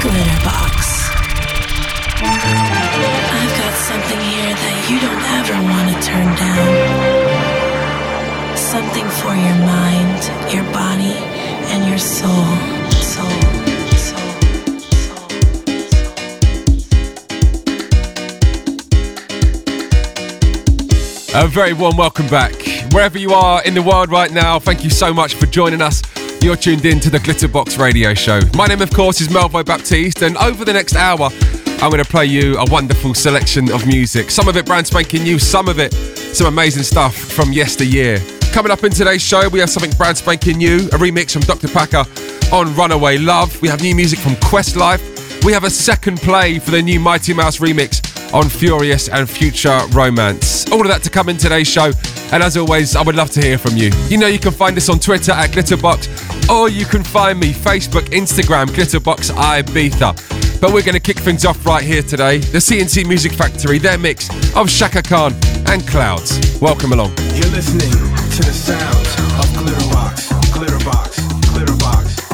Glitterbox. I've got something here that you don't ever want to turn down. Something for your mind, your body, and your soul. Soul. soul, A very warm welcome back. Wherever you are in the world right now, thank you so much for joining us. You're tuned in to the Glitterbox Radio Show. My name, of course, is Melvo Baptiste, and over the next hour, I'm going to play you a wonderful selection of music. Some of it brand spanking new, some of it some amazing stuff from yesteryear. Coming up in today's show, we have something brand spanking new, a remix from Dr. Packer on Runaway Love. We have new music from Questlife. We have a second play for the new Mighty Mouse remix on Furious and Future Romance. All of that to come in today's show. And as always, I would love to hear from you. You know, you can find us on Twitter at Glitterbox, or you can find me Facebook, Instagram, Glitterbox Ibiza. But we're going to kick things off right here today. The C+C Music Factory, their mix of Chaka Khan and Clouds. Welcome along. You're listening to the sounds of Glitterbox, Glitterbox, Glitterbox, Glitterbox,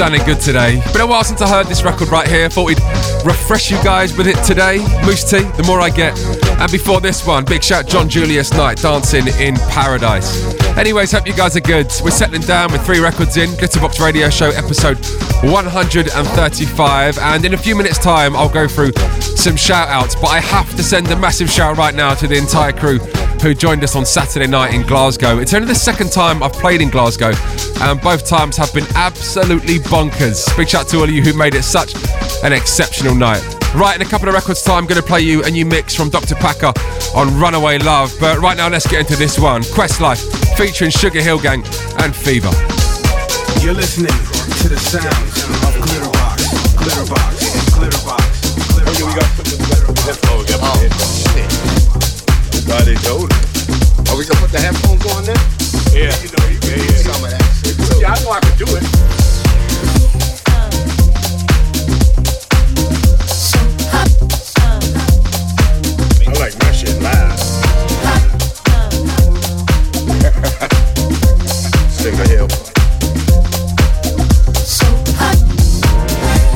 sounding good today. Been a while since I heard this record right here. Thought we'd refresh you guys with it today. Mousse T, The More I Get. And before this one, big shout John Julius Knight, Dancing in Paradise. Anyways, hope you guys are good. We're settling down with three records in. Glitterbox Radio Show episode 135. And in a few minutes' time, I'll go through some shout outs. But I have to send a massive shout right now to the entire crew who joined us on Saturday night in Glasgow. It's only the second time I've played in Glasgow, and both times have been absolutely bonkers. Big shout to all of you who made it such an exceptional night. Right, in a couple of records' time, I'm going to play you a new mix from Dr. Packer on Runaway Love. But right now, let's get into this one Questlife featuring Sugar Hill Gang and Fever. You're listening to the sounds of Glitterbox, Glitterbox, Glitterbox, Glitterbox. Oh, yeah, we got to put the headphones. We got to put the headphones. God, they told it. Are we gonna put the headphones on then? Yeah, you know, yeah, yeah. Some of that. Yeah, I know I can do it. I like my shit live. Sing the hell.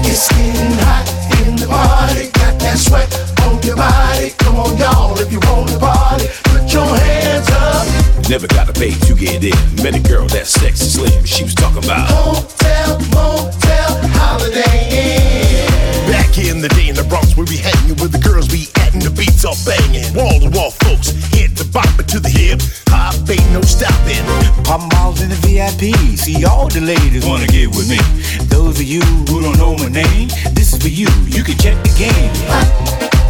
It's getting hot in the party. Got that sweat on your body. Come on, y'all, if you want to party, put your hands up. Never got a pay to get in. Met a girl that's sexy slim. She was talking about Hotel, motel, holiday inn. back in the day in the Bronx where we hanging with the girls we at and the beats all banging. Wall to wall folks, hit the bop it to the hip. Hop ain't no stopping. Pop balls in the VIP. See all the ladies wanna get with me. Those of you who don't know my name, this is for you. You can check the game.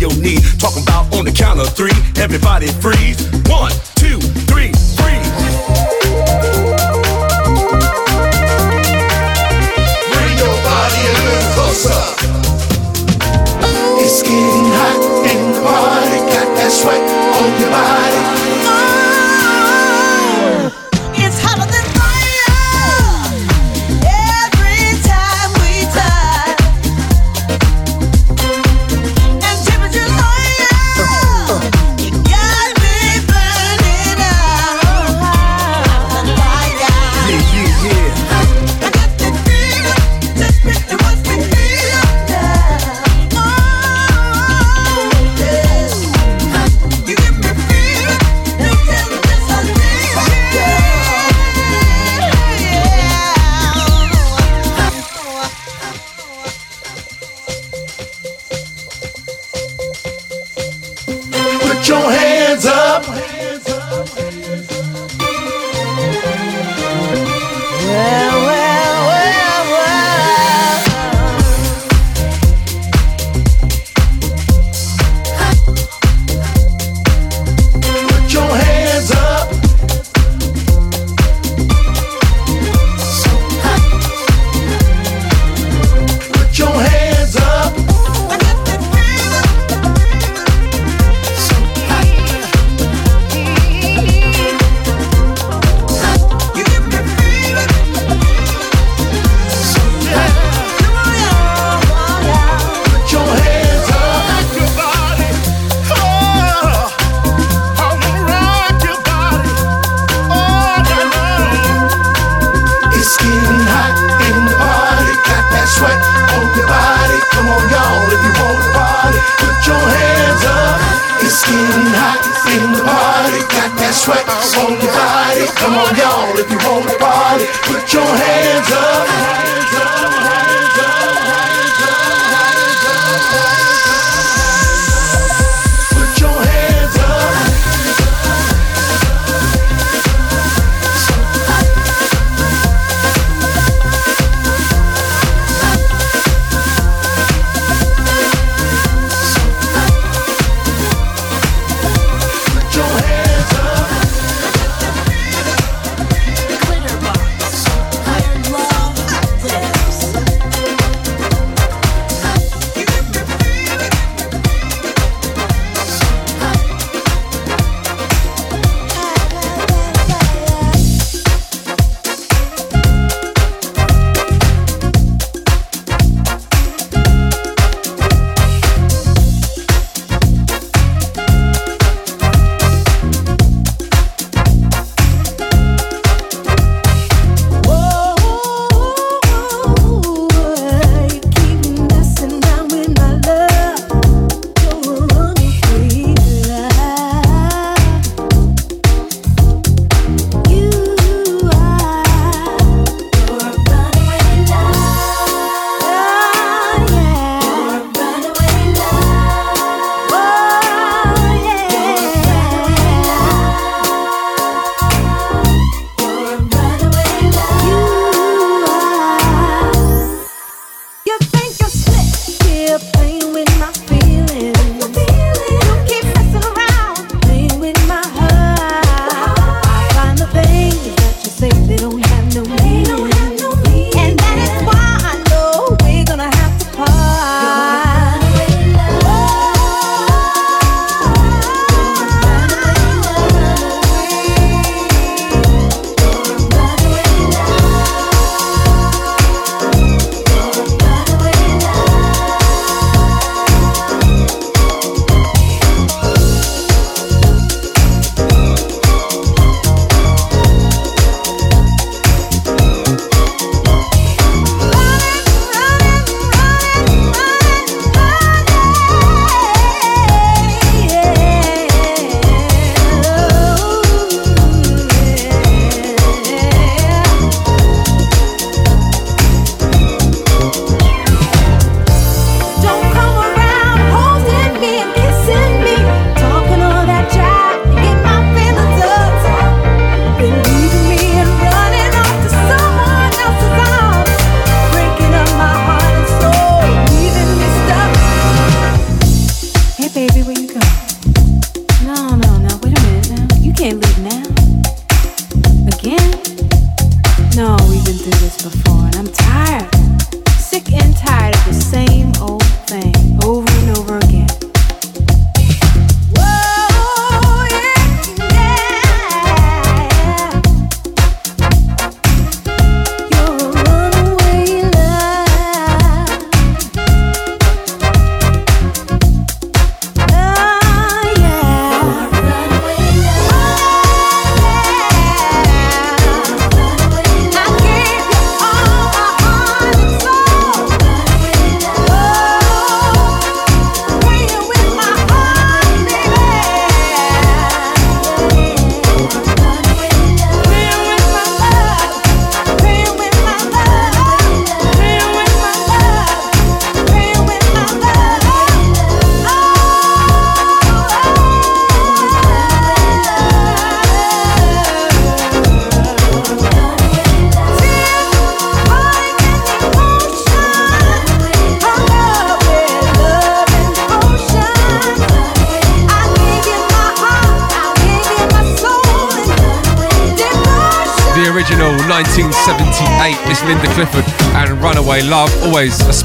your knee. Talking about on the count of three, everybody freeze. One, two, three, freeze. Bring your body a little closer. It's getting hot in the bar.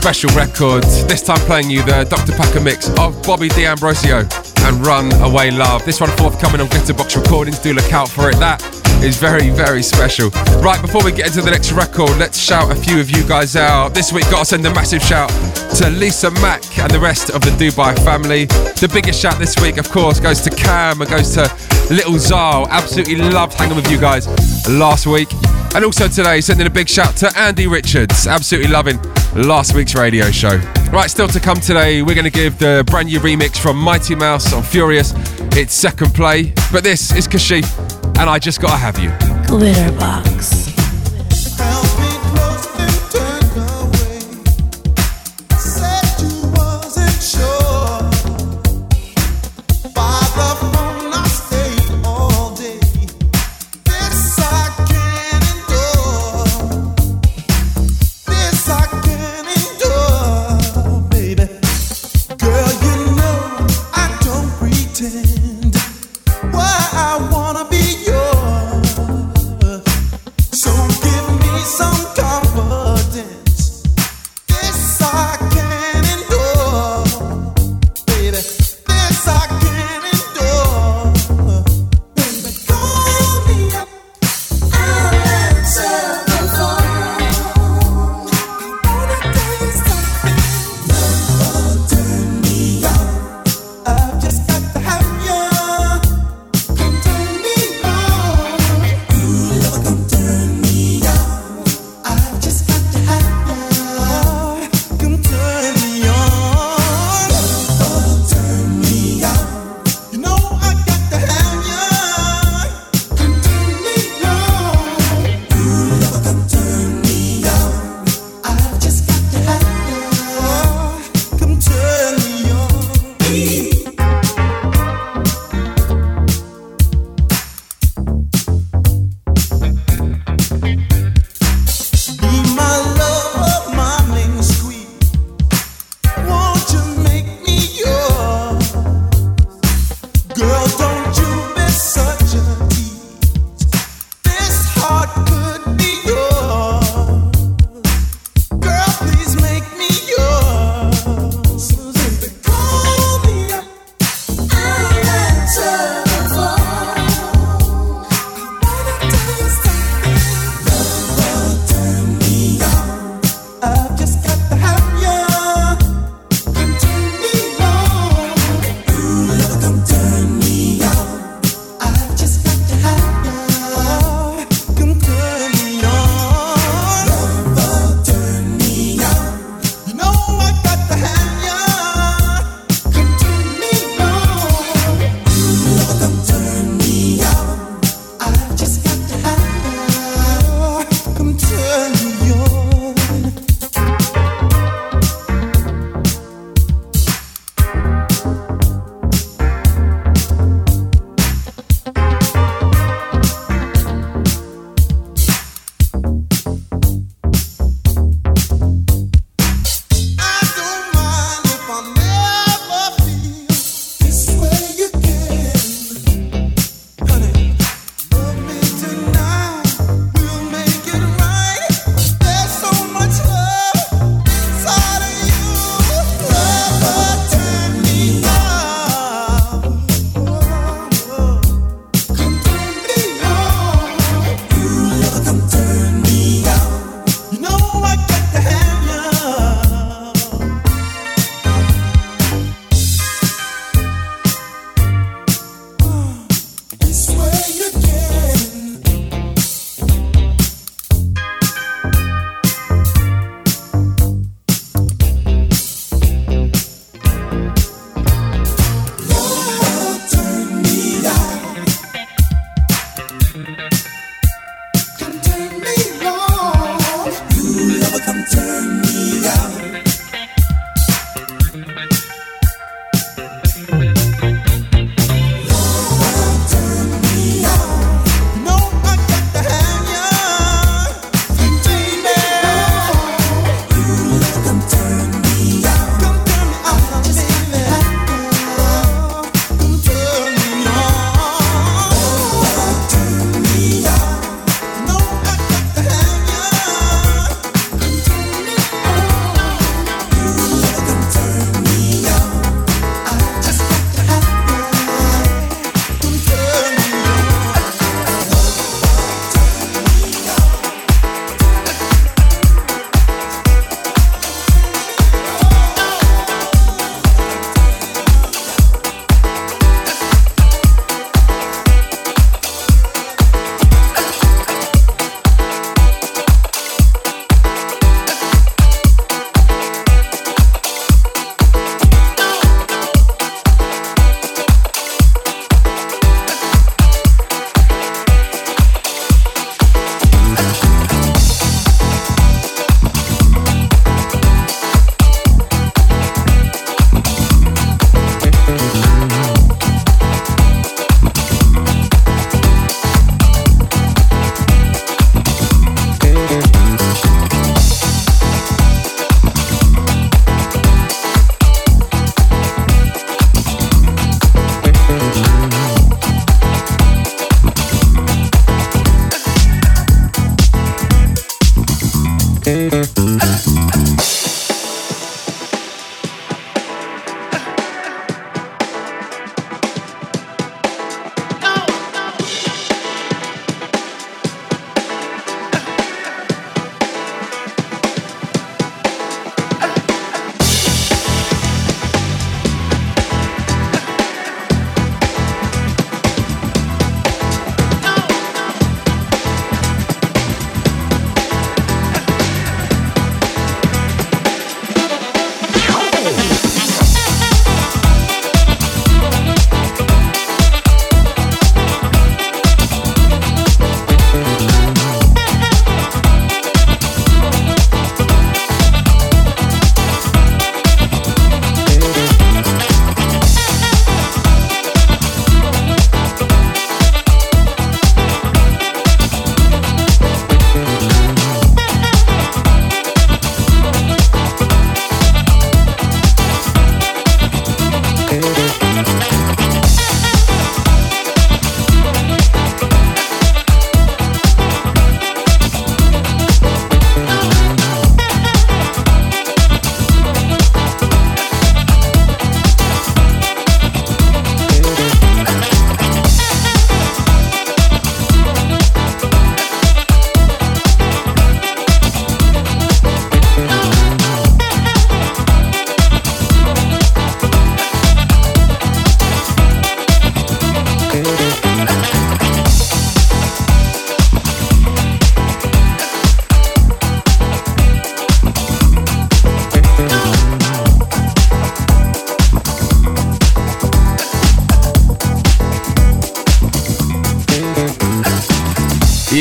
Special record. This time playing you the Dr. Packer mix of Bobby D'Ambrosio and Runaway Love. This one forthcoming on Glitterbox Recordings, do look out for it. That is very, very special. Right, before we get into the next record, let's shout a few of you guys out. This week, got to send a massive shout to Lisa Mack and the rest of the Dubai family. The biggest shout this week, of course, goes to Cam and goes to Little Zal. Absolutely loved hanging with you guys last week. And also today, sending a big shout to Andy Richards. Absolutely loving last week's radio show. Right, still to come today, we're going to give the brand new remix from Mighty Mouse on Furious its second play. But this is Kashif, and I just gotta have you. Glitterbox.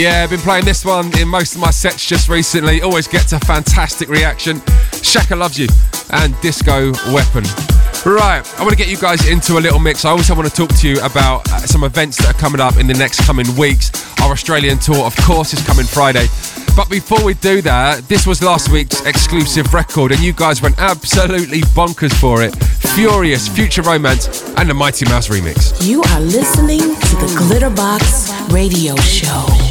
Yeah, I've been playing this one in most of my sets just recently. Always gets a fantastic reaction. Shaka loves you and Disco Weapon. Right, I want to get you guys into a little mix. I also want to talk to you about uh, some events that are coming up in the next coming weeks. Our Australian tour, of course, is coming Friday. But before we do that, this was last week's exclusive record, and you guys went absolutely bonkers for it. Furious, Future Romance, and the Mighty Mouse remix. You are listening to the Glitterbox Radio Show.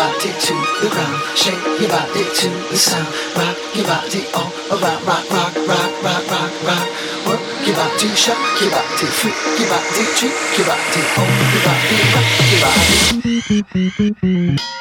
Body to the ground, shake your body to the sound, rock your body all around, rock, rock, rock, rock, rock, rock. Work your body, shock your body, freak your body, treat your body, own your body, rock your body.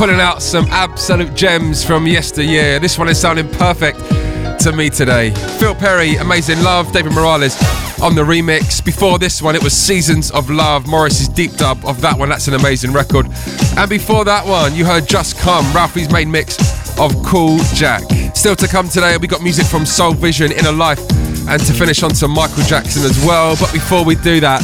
Pulling out some absolute gems from yesteryear. This one is sounding perfect to me today. Phil Perry, Amazing Love, David Morales on the remix. Before this one, it was Seasons of Love, Morris's deep dub of that one. That's an amazing record. And before that one, you heard Just Come, Ralphi's main mix of Cool Jack. Still to come today, we got music from Soul Vision, Inner Life, and to finish on to Michael Jackson as well. But before we do that,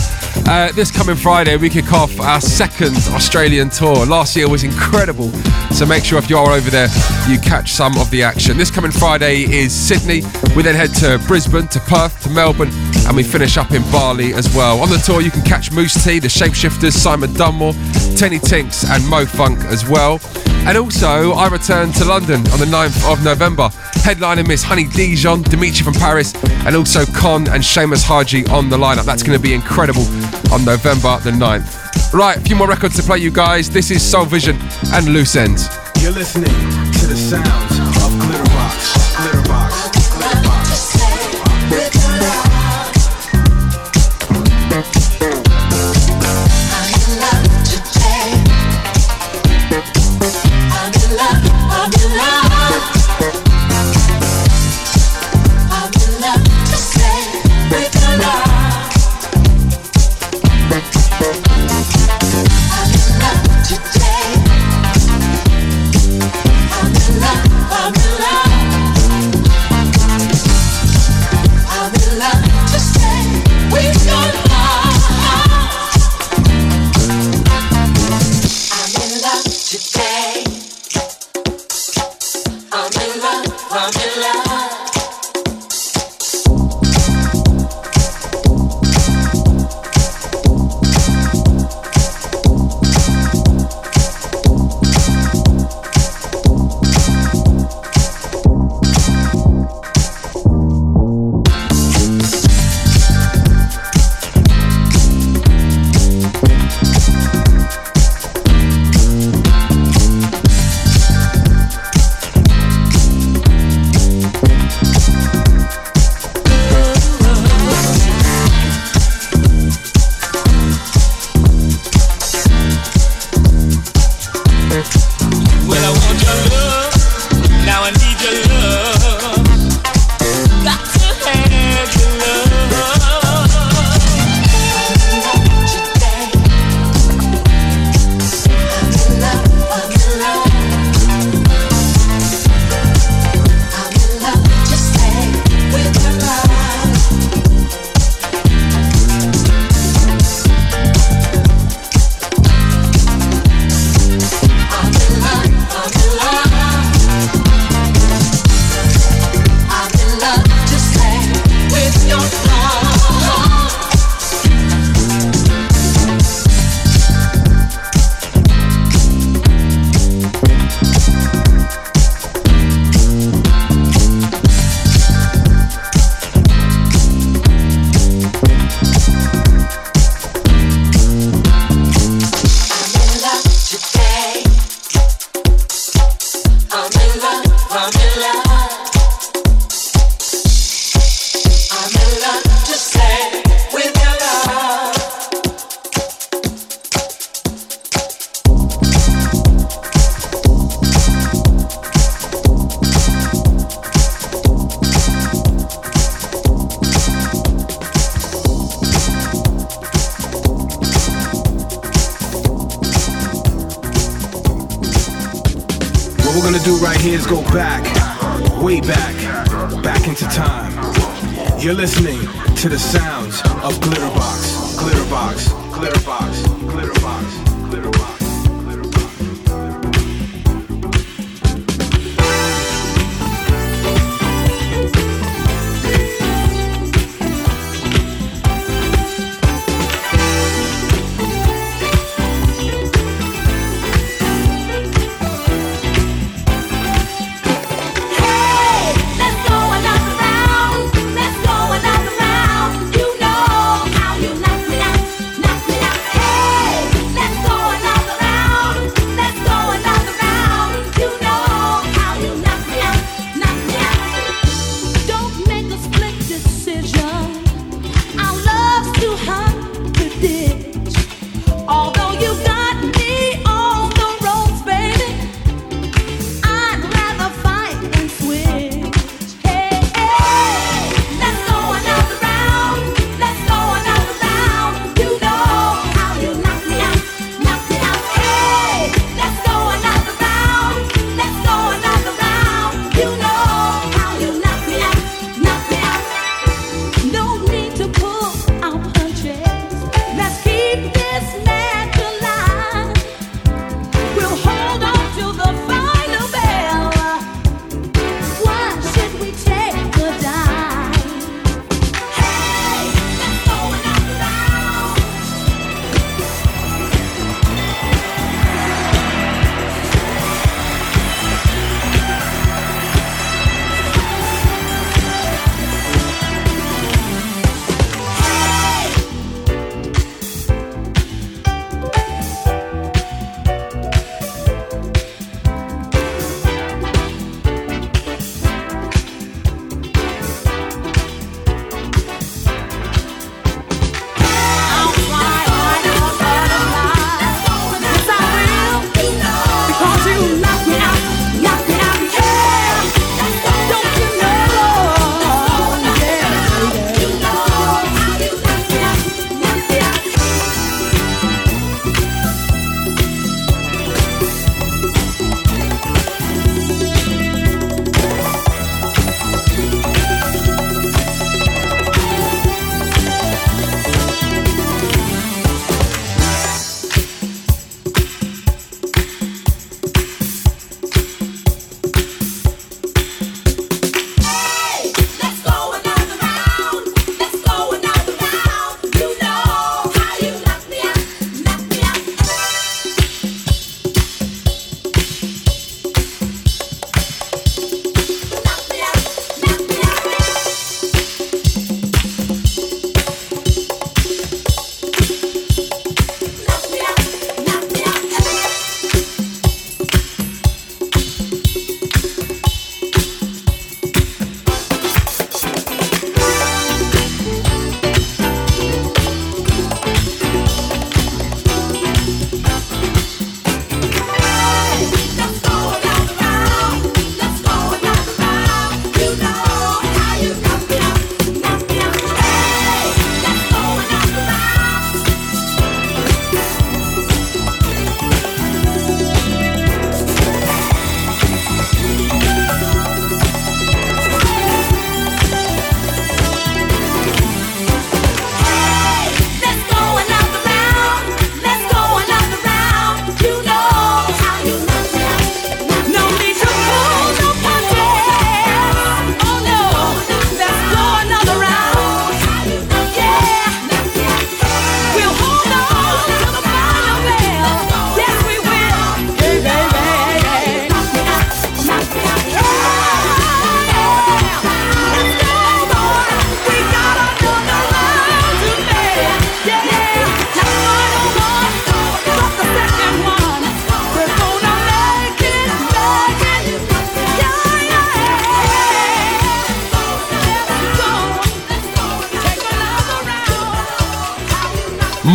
uh, this coming Friday, we kick off our second Australian tour. Last year was incredible, so make sure if you are over there, you catch some of the action. This coming Friday is Sydney. We then head to Brisbane, to Perth, to Melbourne, and we finish up in Bali as well. On the tour, you can catch Mousse T, the Shapeshifters, Simon Dunmore, Tenny Tinks, and Mo Funk as well. And also, I return to London on the 9th of November, headlining Miss Honey Dijon, Dimitri from Paris, and also Kon and Seamus Haji on the lineup. That's going to be incredible on November the 9th. Right, a few more records to play, you guys. This is Soul Vision and Loose Ends. You're listening to the sounds of Glitterbox. Glitterbox.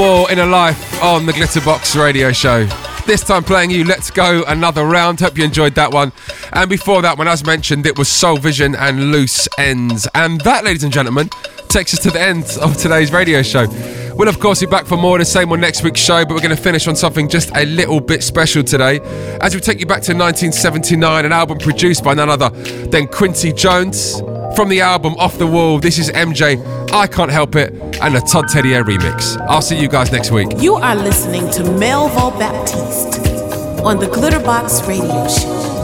More Inner Life on the Glitterbox radio show. This time playing you Let's Go Another Round. Hope you enjoyed that one. And before that one, as mentioned, it was Soul Vision and Loose Ends. And that, ladies and gentlemen, takes us to the end of today's radio show. We'll, of course, be back for more of the same on next week's show, but we're going to finish on something just a little bit special today. As we take you back to 1979, an album produced by none other than Quincy Jones. From the album Off the Wall, this is MJ, I Can't Help It, and the Todd Tertier remix. I'll see you guys next week. You are listening to Melvo Baptiste on the Glitterbox Radio Show.